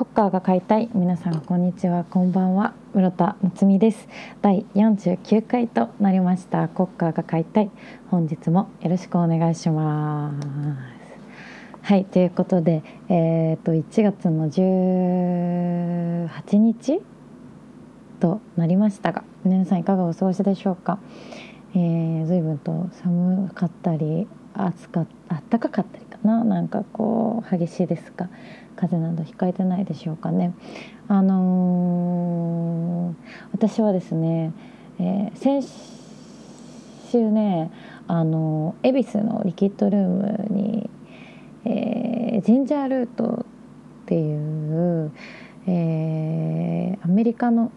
コッカーが買いたい。皆さんこんにちは。こんばんは。室田夏美です。第49回となりました。コッカーが買いたい。本日もよろしくお願いします。はいということでえっ、と1月の18日となりましたが皆さんいかがお過ごしでしょうか、えー、随分と寒かったり暑かったかかったり。かななんかこう激しいですが風邪など控えてないでしょうかね？あのー、私はですね、えー、先週ねあの恵比寿のリキッドルームに、えー、ジンジャールートっていう、えー、アメリカの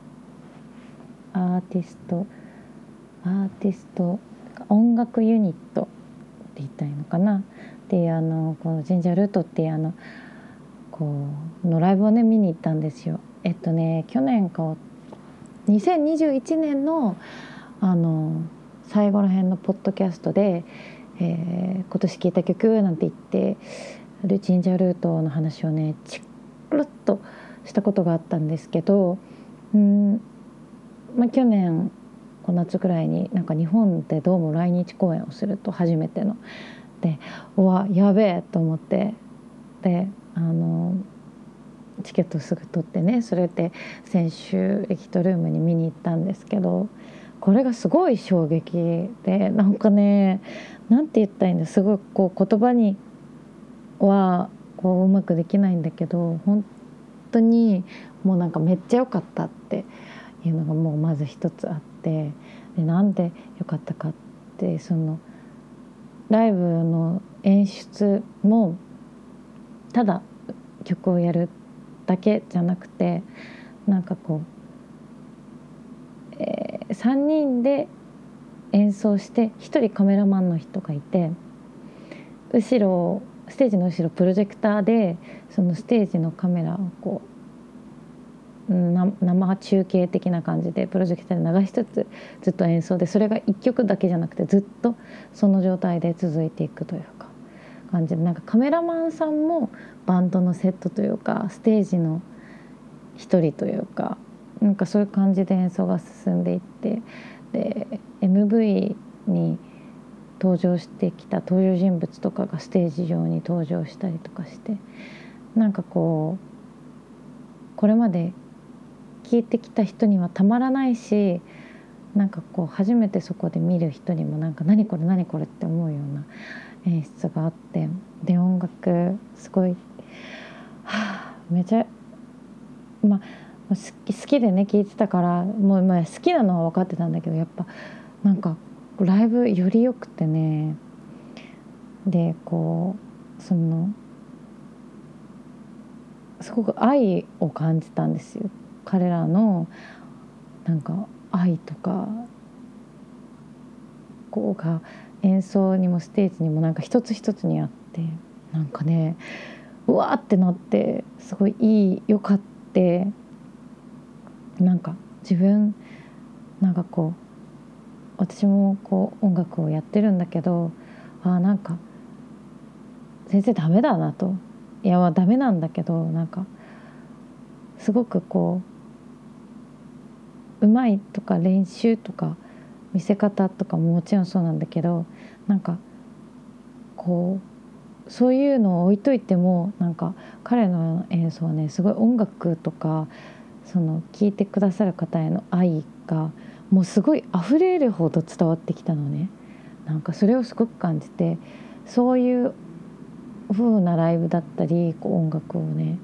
アーティストアーティスト音楽ユニットって言ったいのかな？ていうあのこのジンジャールートっていうあのこうのライブをね見に行ったんですよ。えっとね去年か2021年のあの最後ら辺のポッドキャストで、えー、今年聴いた曲なんて言ってルチンジャールートの話をねチクルッとしたことがあったんですけどうん、まあ、去年夏ぐらいになんか日本でどうも来日公演をすると初めての。でうわやべえと思ってであのチケットすぐ取ってねそれで先週エキトルームに見に行ったんですけどこれがすごい衝撃でなんかねなんて言ったらいいんだすごいこう言葉にはこううまくできないんだけど本当にもうなんかめっちゃ良かったっていうのがもうまず一つあってでなんで良かったかってそのライブの演出もただ曲をやるだけじゃなくてなんかこう、えー、3人で演奏して1人カメラマンの人がいて後ろステージの後ろプロジェクターでそのステージのカメラをこう生中継的な感じでプロジェクターで流しつつずっと演奏でそれが1曲だけじゃなくてずっとその状態で続いていくというか感じでなんかカメラマンさんもバンドのセットというかステージの一人というかなんかそういう感じで演奏が進んでいってで MV に登場してきた登場人物とかがステージ上に登場したりとかしてなんかこうこれまで聞いてきた人にはたまらないしなんかこう初めてそこで見る人にもなんか何これ何これって思うような演出があってで音楽すごい、はあ、めちゃまあ好き好きでね聴いてたからもうまあ好きなのは分かってたんだけどやっぱなんかライブよりよくてねでこうそのすごく愛を感じたんですよ。彼らのなんか愛とかこうが演奏にもステージにもなんか一つ一つにあってなんかねうわーってなってすごいいいよかってなんか自分なんかこう私もこう音楽をやってるんだけどあなんか全然ダメだなと。いやまあダメなんだけどなんかすごくこううまいとか練習とか見せ方とかももちろんそうなんだけどなんかこうそういうのを置いといてもなんか彼の演奏はねすごい音楽とかその聴いてくださる方への愛がもうすごい溢れるほど伝わってきたのね。なんかそれをすごく感じてそういう風なライブだったりこう音楽をね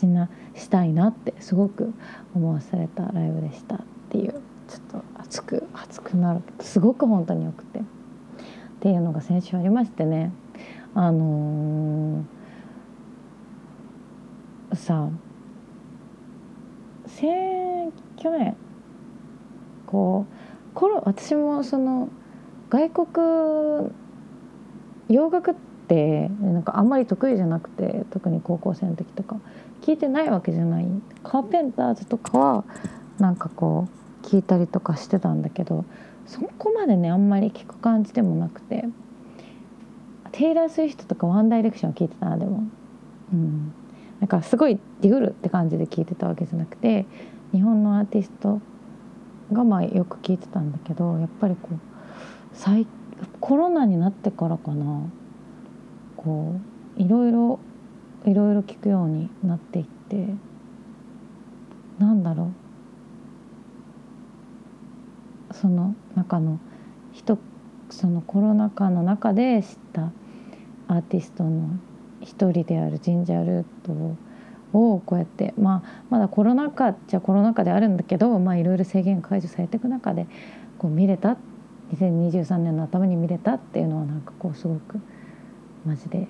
しなしたいなってすごく思わされたライブでしたっていうちょっと熱く熱くなるすごく本当によくて。っていうのが先週ありましてね。あのー、さ先去年こう頃私もその外国洋楽ってなんかあんまり得意じゃなくて特に高校生の時とか。聞いてないわけじゃない。カーペンターズとかはなんかこう聞いたりとかしてたんだけどそこまでねあんまり聞く感じでもなくて。テイラー・スウィフトとかワンダイレクション聞いてたなでも。うん、なんかすごいディグルって感じで聴いてたわけじゃなくて日本のアーティストがまあよく聴いてたんだけどやっぱりこう最コロナになってからかな。こういろいろいろいろ聞くようになっていってなんだろう。その中の人そのコロナ禍の中で知ったアーティストの一人であるジンジャールートををこうやってまあまだコロナ禍じゃコロナ禍であるんだけどまあいろいろ制限解除されていく中でこう見れた2023年の頭に見れたっていうのはなんかこうすごくマジで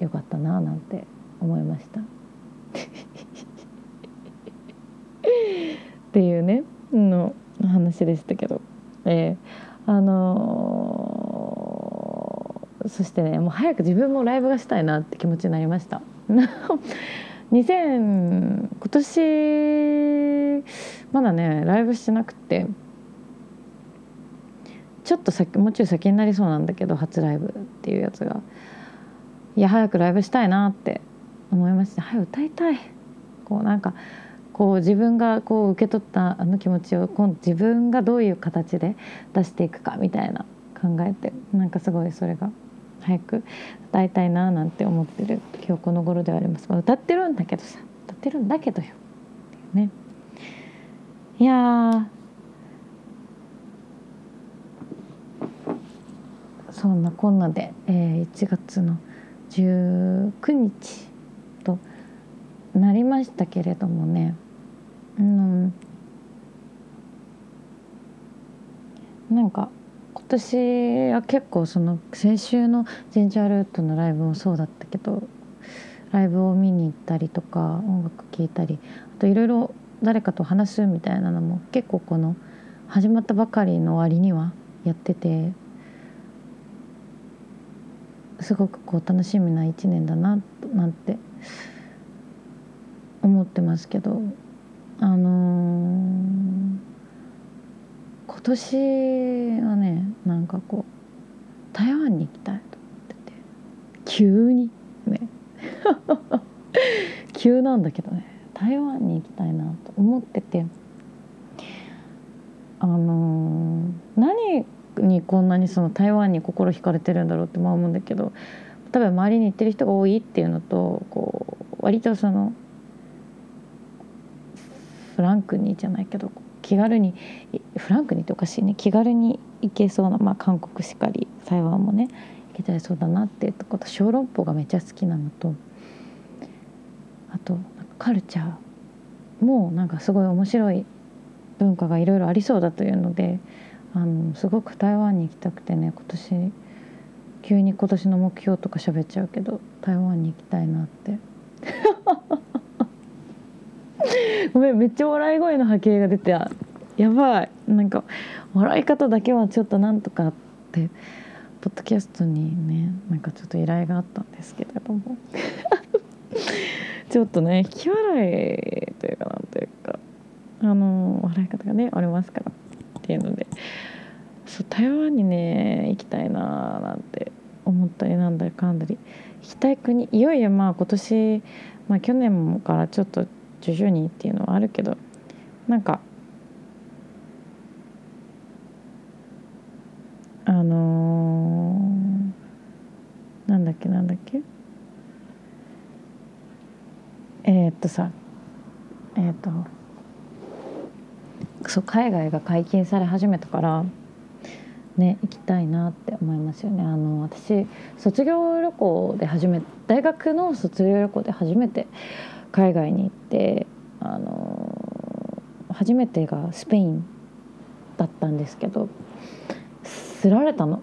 よかったななんて思いました。っていうねの話でしたけど、えー、あのー、そしてねもう早く自分もライブがしたいなって気持ちになりました。2000今年まだねライブしなくてちょっと先もうちょい先になりそうなんだけど初ライブっていうやつがいや早くライブしたいなって思いました。早く歌いたい。こうなんかこう自分がこう受け取ったあの気持ちを今度自分がどういう形で出していくかみたいな考えてなんかすごいそれが早く歌いたいななんて思ってる今日この頃ではあります、まあ、歌ってるんだけどさ歌ってるんだけどよ。ね。いやそんなこんなで、えー、1月の19日となりましたけれどもね。うん。なんか今年は結構その先週のジンジャールートのライブもそうだったけどライブを見に行ったりとか音楽聴いたりあといろいろ誰かと話すみたいなのも結構この始まったばかりの割にはやってて。すごくこう楽しみな一年だななんて思ってますけどあのー、今年はねなんかこう台湾に行きたいと思ってて急にね。急なんだけどね台湾に行きたいなと思っててあのー、何にこんなにその台湾に心惹かれてるんだろうって思うんだけど多分周りに行ってる人が多いっていうのとこう割とそのフランクにじゃないけど気軽にフランクにっておかしいね。気軽に行けそうな、まあ、韓国しかり台湾もね行けちゃいそうだなっていうとこと小籠包がめっちゃ好きなのとあとカルチャーもなんかすごい面白い文化がいろいろありそうだというのであのすごく台湾に行きたくてね今年急に今年の目標とか喋っちゃうけど台湾に行きたいなって。ごめんめっちゃ笑い声の波形が出てやばい。なんか笑い方だけはちょっとなんとかってポッドキャストにねなんかちょっと依頼があったんですけれども。ちょっとね引き笑いというかなんというかあの笑い方がねありますからっていうので。そう台湾にね行きたいななんて思ったりなんだかんだり行きたい国いよいよまあ今年、まあ、去年からちょっと徐々にっていうのはあるけどなんかあのー、なんだっけなんだっけ？えー、っとさえー、っとそう海外が解禁され始めたからね行きたいなって思いますよね。あの私卒業旅行で初め大学の卒業旅行で初めて海外に行ってあの初めてがスペインだったんですけどすられたの。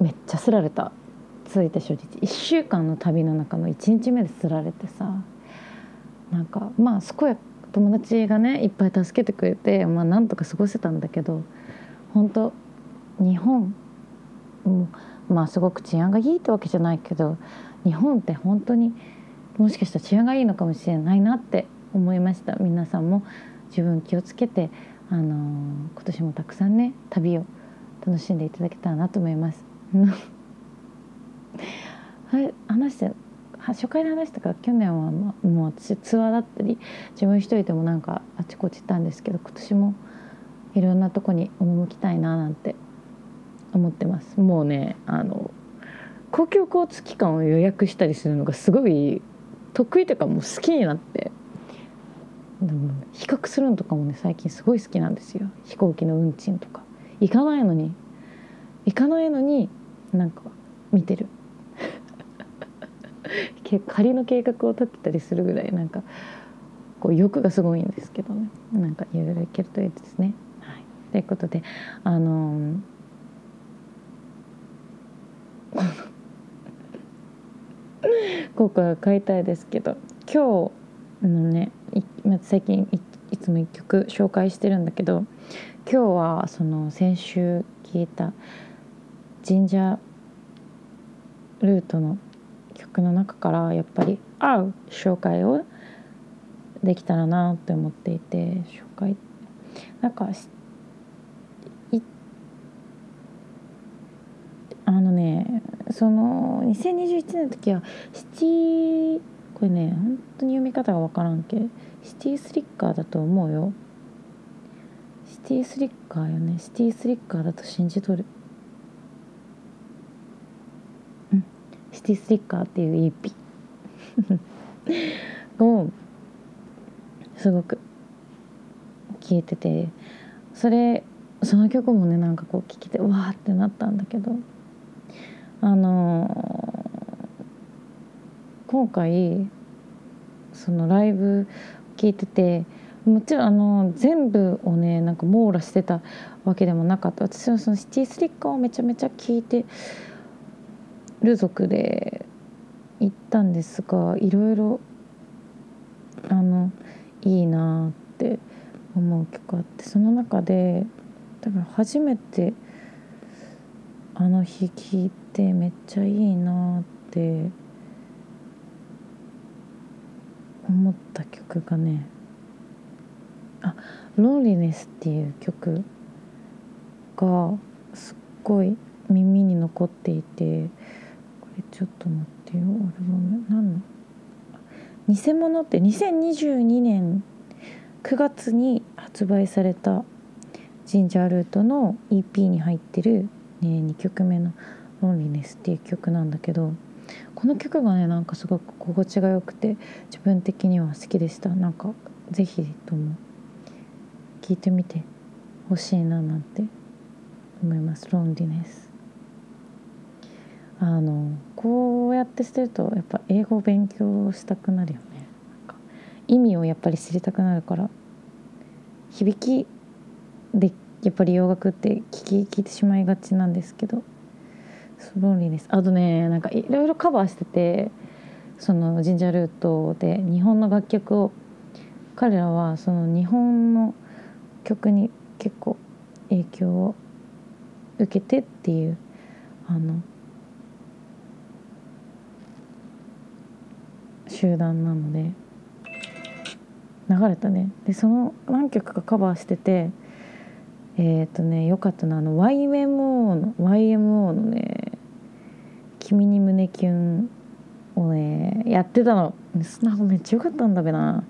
めっちゃすられた。着いて初日。1週間の旅の中の1日目ですられてさ。なんかまあ健や友達がねいっぱい助けてくれて、まあ、なんとか過ごせたんだけど本当日本まあすごく治安がいいってわけじゃないけど日本って本当にもしかしたら治安がいいのかもしれないなって思いました皆さんも自分気をつけて、あのー、今年もたくさんね旅を楽しんでいただけたらなと思います。はい話して初回の話とか去年は、まあ、もう私ツアーだったり自分一人でもなんかあちこち行ったんですけど今年もいろんなとこに赴きたいななんて思ってます。もうねあの公共交通機関を予約したりするのがすごい得意というかもう好きになって。比較するのとかもね最近すごい好きなんですよ。飛行機の運賃とか。行かないのに。行かないのになんか見てる。仮の計画を立てたりするぐらいなんかこう欲がすごいんですけどね。なんかいろいろいけるといいですね。はい、ということであのー効果が買いたいですけど今日のね最近いつも一曲紹介してるんだけど今日はその先週聞いた神社ルートの曲の中からやっぱり合う紹介をできたらなって思っていて紹介なんかあのねその2021年の時はシティこれね本当に読み方が分からんけシティスリッカーだと思うよ。シティスリッカーよね。シティスリッカーだと信じとる。うん。シティスリッカーっていう EP をすごく聴いてて。それその曲もねなんかこう聴けてわーってなったんだけど。あの今回そのライブ聞いててもちろんあの全部をねなんか網羅してたわけでもなかった。私はそのシティスリッカーをめちゃめちゃ聞いてる族で行ったんですがいろいろあのいいなって思う曲あってその中で多分初めてあの日聴いてめっちゃいいなって思った曲がねあ「ロンリネス」っていう曲がすっごい耳に残っていてこれちょっと待ってよアルバム何の偽物って2022年9月に発売されたジンジャールートの EP に入ってる、2曲目の「ロンリネス」っていう曲なんだけどこの曲がねなんかすごく心地が良くて自分的には好きでした。なんか是非とも聴いてみてほしいななんて思います「ロンリネス」あのこうやってしてるとやっぱ英語を勉強したくなるよね。意味をやっぱり知りたくなるから響きでやっぱり洋楽って聞き聞いてしまいがちなんですけど。スローリーです。あとねなんかいろいろカバーしててそのジンジャールートで日本の楽曲を彼らはその日本の曲に結構影響を受けてっていうあの集団なので流れたね。でその何曲かカバーしててえっ、ー、とねよかったのあの YMO の YMO のね「君に胸キュン」をねやってたの。なんかめっちゃよかったんだべな。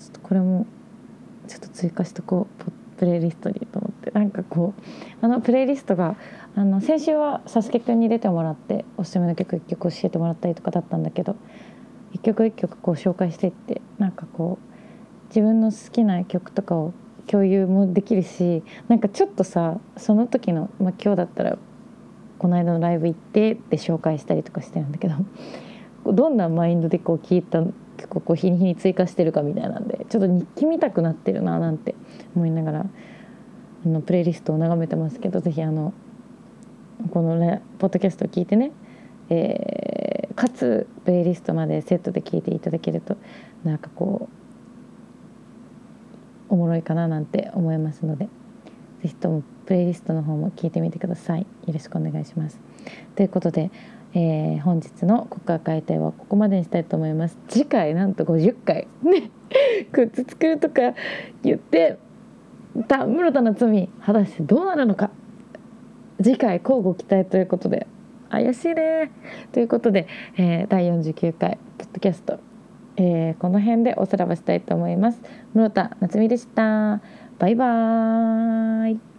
ちょっとこれもちょっと追加しとこう。プレイリストにと思って。なんかこうあのプレイリストがあの先週はサスケくんに出てもらっておすすめの曲一曲教えてもらったりとかだったんだけど一曲一曲こう紹介していってなんかこう自分の好きな曲とかを共有もできるしなんかちょっとさその時の、まあ、今日だったらこの間のライブ行ってって紹介したりとかしてるんだけどどんなマインドでこう聞いた結構こう日に日に追加してるかみたいなんでちょっと日記見たくなってるななんて思いながらあのプレイリストを眺めてますけど是非あのこのねポッドキャストを聞いてね、えー、かつプレイリストまでセットで聞いていただけるとなんかこうおもろいかななんて思いますので是非ともプレイリストの方も聞いてみてください。よろしくお願いします。ということで、えー、本日の国家解体はここまでにしたいと思います。次回なんと50回ね。グッズ作るとか言ってた室田の罪果たしてどうなるのか。次回交互期待ということで怪しいね。ということで、えー、第49回ポッドキャスト、えー、この辺でおさらばしたいと思います。室田夏美でした。バイバーイ。